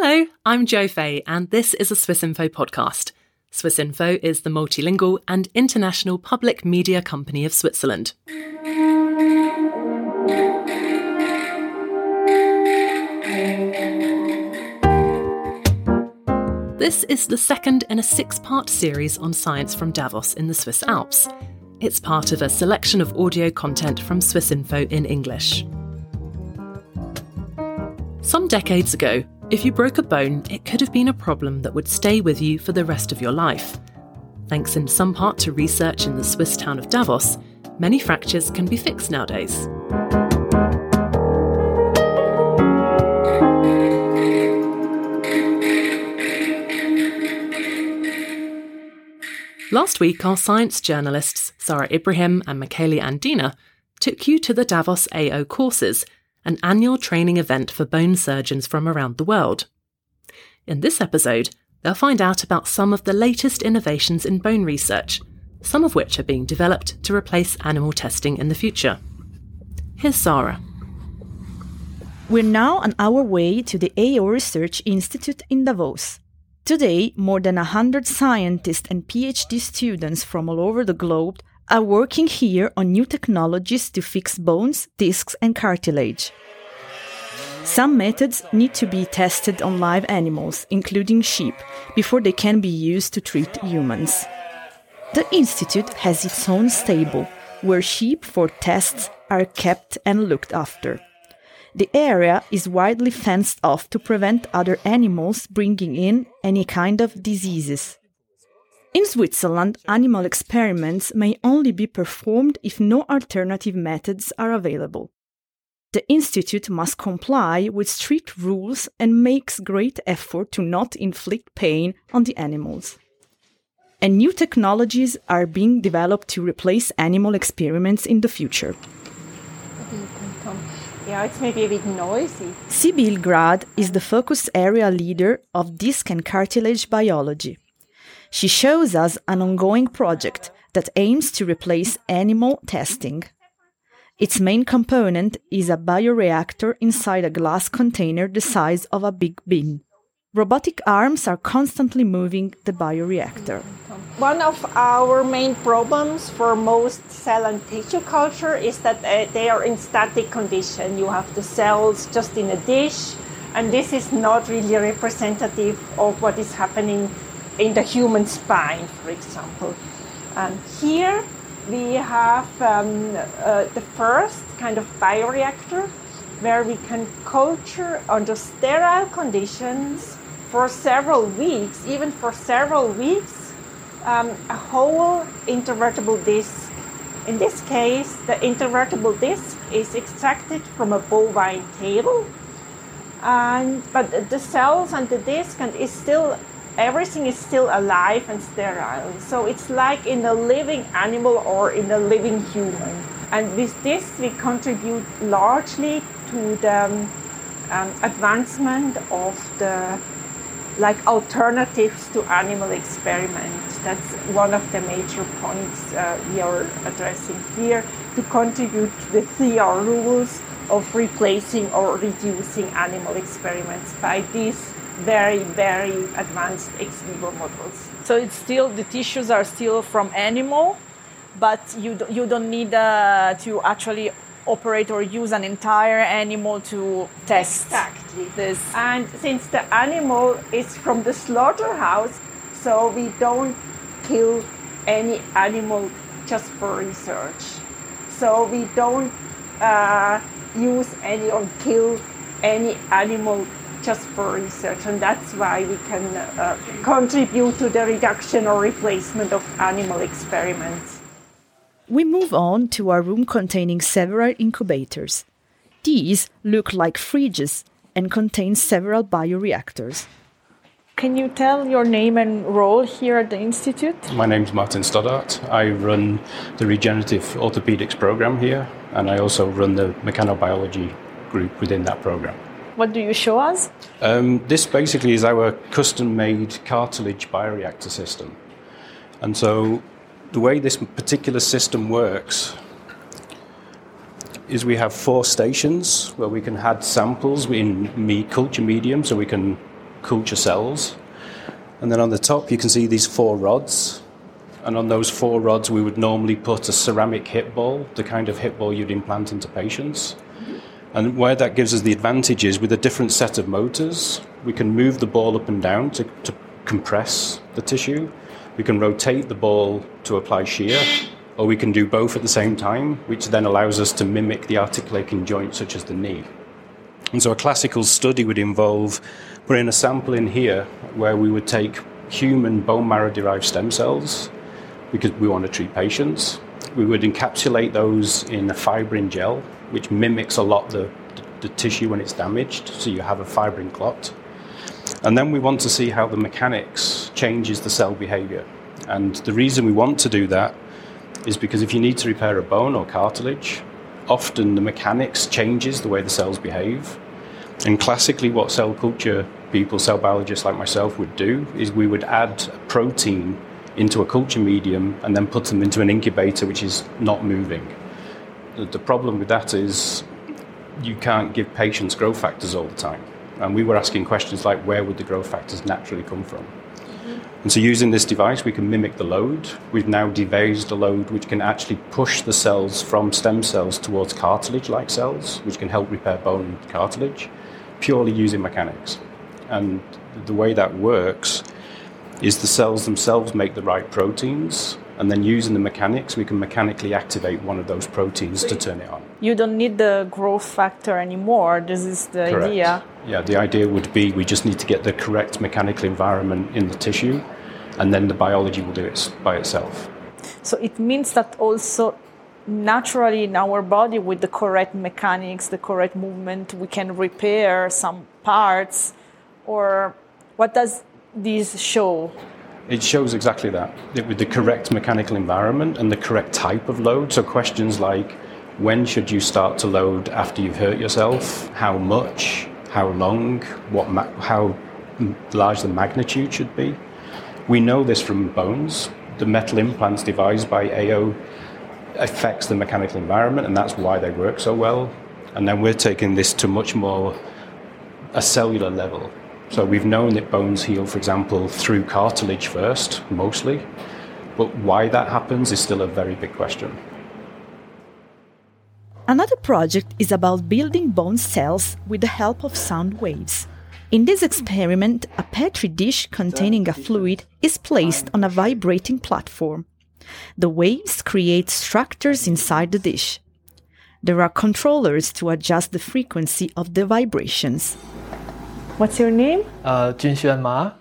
Hello, I'm Jo Fay, and this is a Swissinfo podcast. Swissinfo is the multilingual and international public media company of Switzerland. This is the second in a six part series on science from Davos in the Swiss Alps. It's part of a selection of audio content from Swissinfo in English. Some decades ago, if you broke a bone, it could have been a problem that would stay with you for the rest of your life. Thanks in some part to research in the Swiss town of Davos, many fractures can be fixed nowadays. Last week, our science journalists, Sara Ibrahim and Michele Andina, took you to the Davos AO courses, an annual training event for bone surgeons from around the world. In this episode, they'll find out about some of the latest innovations in bone research, some of which are being developed to replace animal testing in the future. Here's Sara. We're now on our way to the AO Research Institute in Davos. Today, more than 100 scientists and PhD students from all over the globe are working here on new technologies to fix bones, discs, and cartilage. Some methods need to be tested on live animals, including sheep, before they can be used to treat humans. The Institute has its own stable, where sheep for tests are kept and looked after. The area is widely fenced off to prevent other animals bringing in any kind of diseases. In Switzerland, animal experiments may only be performed if no alternative methods are available. The Institute must comply with strict rules and makes great effort to not inflict pain on the animals. And new technologies are being developed to replace animal experiments in the future. Yeah, it's maybe a bit noisy. Sibylle Grad is the focus area leader of disc and cartilage biology. She shows us an ongoing project that aims to replace animal testing. Its main component is a bioreactor inside a glass container the size of a big bin. Robotic arms are constantly moving the bioreactor. One of our main problems for most cell and tissue culture is that uh, they are in static condition. You have the cells just in a dish, and this is not really representative of what is happening in the human spine, for example. And here we have um, uh, the first kind of bioreactor where we can culture under sterile conditions for several weeks, even for several weeks, um, a whole intervertebral disc. In this case, the intervertebral disc is extracted from a bovine tail, and but the cells and the disc and is still everything is still alive and sterile. So it's like in a living animal or in a living human. And with this, we contribute largely to the um, um advancement of the like alternatives to animal experiment. That's one of the major points uh, we are addressing here to contribute to the 3R rules of replacing or reducing animal experiments by these very, very advanced ex vivo models. So it's still, the tissues are still from animal, but you, do, you don't need uh, to actually operate or use an entire animal to test exactly. this. And since the animal is from the slaughterhouse, so we don't kill any animal just for research. So we don't uh, use any or kill any animal just for research, and that's why we can uh, contribute to the reduction or replacement of animal experiments. We move on to a room containing several incubators. These look like fridges and contain several bioreactors. Can you tell your name and role here at the Institute? My name is Martin Stoddart. I run the regenerative orthopedics program here, and I also run the mechanobiology group within that program. What do you show us? Um, this basically is our custom made cartilage bioreactor system. And so the way this particular system works is we have four stations where we can add samples in me culture medium, so we can culture cells. And then on the top, you can see these four rods. And on those four rods, we would normally put a ceramic hip ball, the kind of hip ball you'd implant into patients. And where that gives us the advantage is with a different set of motors, we can move the ball up and down to, to compress the tissue. We can rotate the ball to apply shear, or we can do both at the same time, which then allows us to mimic the articulating joint, such as the knee. And so a classical study would involve putting a sample in here where we would take human bone marrow derived stem cells because we want to treat patients. We would encapsulate those in a fibrin gel, which mimics a lot the, the, the tissue when it's damaged, so you have a fibrin clot. And then we want to see how the mechanics changes the cell behavior. And the reason we want to do that is because if you need to repair a bone or cartilage, often the mechanics changes the way the cells behave. And classically, what cell culture people, cell biologists like myself, would do is we would add a protein into a culture medium and then put them into an incubator which is not moving. The, problem with that is you can't give patients growth factors all the time. And we were asking questions like where would the growth factors naturally come from? And so, using this device, we can mimic the load. We've now devised a load which can actually push the cells from stem cells towards cartilage like cells, which can help repair bone cartilage, purely using mechanics. And the way that works is the cells themselves make the right proteins, and then using the mechanics, we can mechanically activate one of those proteins to turn it on. You don't need the growth factor anymore. This is the Correct. idea. Yeah, the idea would be we just need to get the correct mechanical environment in the tissue, and then the biology will do it by itself. So it means that also naturally in our body, with the correct mechanics, the correct movement, we can repair some parts. Or what does this show? It shows exactly that that with the correct mechanical environment and the correct type of load. So, questions like when should you start to load after you've hurt yourself? How much? How long? What ma- how large the magnitude should be? We know this from bones. The metal implants devised by AO affects the mechanical environment, and that's why they work so well. And then we're taking this to much more a cellular level. So we've known that bones heal, for example, through cartilage first, mostly. But why that happens is still a very big question. Another project is about building bone cells with the help of sound waves. In this experiment, a petri dish containing a fluid is placed on a vibrating platform. The waves create structures inside the dish. There are controllers to adjust the frequency of the vibrations. What's your name? uh, Junxuan Ma.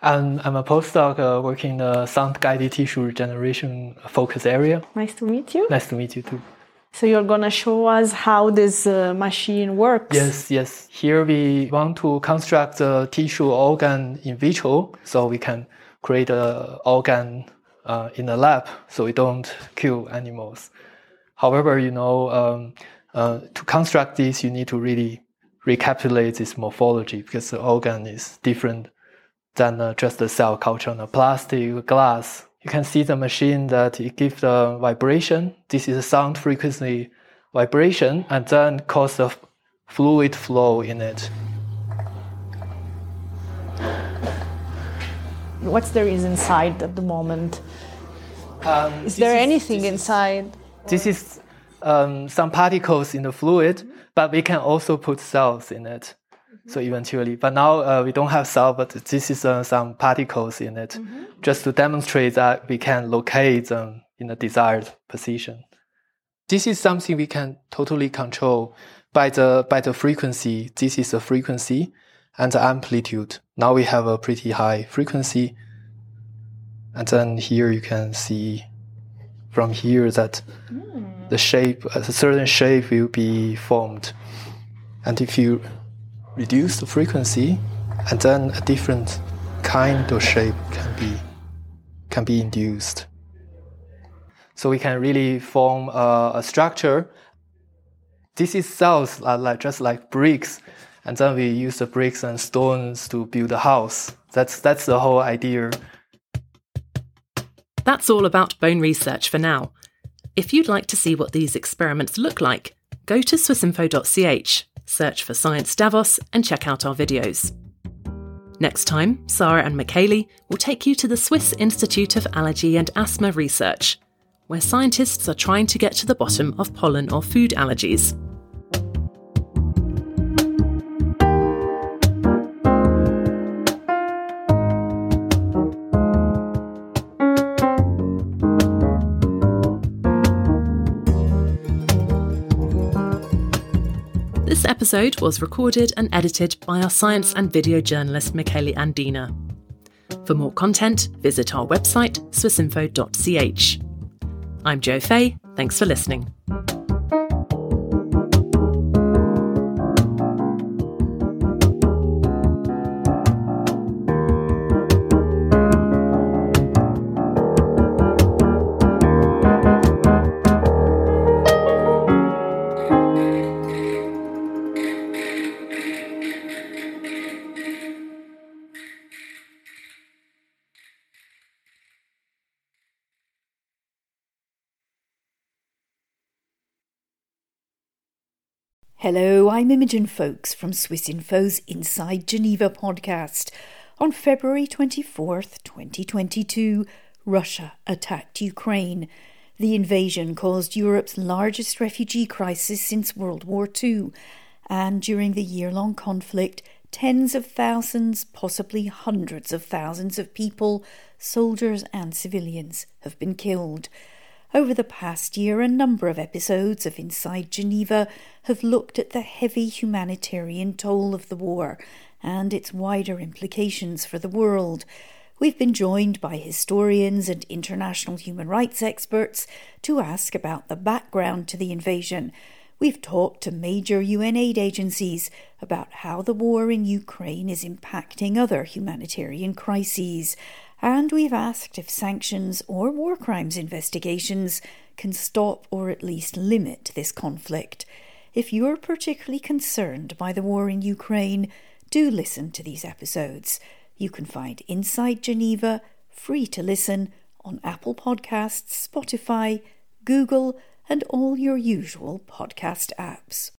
And I'm a postdoc uh, working in the sound guided tissue regeneration focus area. Nice to meet you. Nice to meet you too. So you're gonna show us how this uh, machine works. Yes, yes. Here we want to construct the tissue organ in vitro so we can create a organ uh, in a lab so we don't kill animals. However, you know, um, uh, to construct this, you need to really recapitulate its morphology because the organ is different than uh, just the cell culture on a plastic glass. You can see the machine that it gives the vibration. This is a sound frequency vibration and then cause the fluid flow in it. What's there is inside at the moment? Um, Is there anything this is- inside? This is um, some particles in the fluid, but we can also put cells in it. So eventually, but now uh, we don't have cell, but this is uh, some particles in it, just to demonstrate that we can locate them in the desired position. This is something we can totally control by the by the frequency. This is the frequency and the amplitude. Now we have a pretty high frequency, and then here you can see from here that hmm. the shape, a certain shape will be formed. And if you reduce the frequency, and then a different kind of shape can be can be induced. So we can really form a, a structure. This is cells are uh, like just like bricks, and then we use the bricks and stones to build a house. That's that's the whole idea. That's all about bone research for now. If you'd like to see what these experiments look like, go to swissinfo.ch, search for Science Davos, and check out our videos. Next time, Sara and Michele will take you to the Swiss Institute of Allergy and Asthma Research, where scientists are trying to get to the bottom of pollen or food allergies. Episode was recorded and edited by our science and video journalist Michele Andina. For more content, visit our website, swissinfo.ch. I'm Joe Fay. Thanks for listening. Hello, I'm Imogen Foulkes from Swissinfo's Inside Geneva podcast. On February 24th, 2022, Russia attacked Ukraine. The invasion caused Europe's largest refugee crisis since World War II, and during the year long conflict, tens of thousands, possibly hundreds of thousands of people, soldiers and civilians, have been killed. Over the past year, a number of episodes of Inside Geneva have looked at the heavy humanitarian toll of the war and its wider implications for the world. We've been joined by historians and international human rights experts to ask about the background to the invasion. We've talked to major UN aid agencies about how the war in Ukraine is impacting other humanitarian crises and we've asked if sanctions or war crimes investigations can stop or at least limit this conflict. If you're particularly concerned by the war in Ukraine, do listen to these episodes. You can find Inside Geneva free to listen on Apple Podcasts, Spotify, Google, and all your usual podcast apps.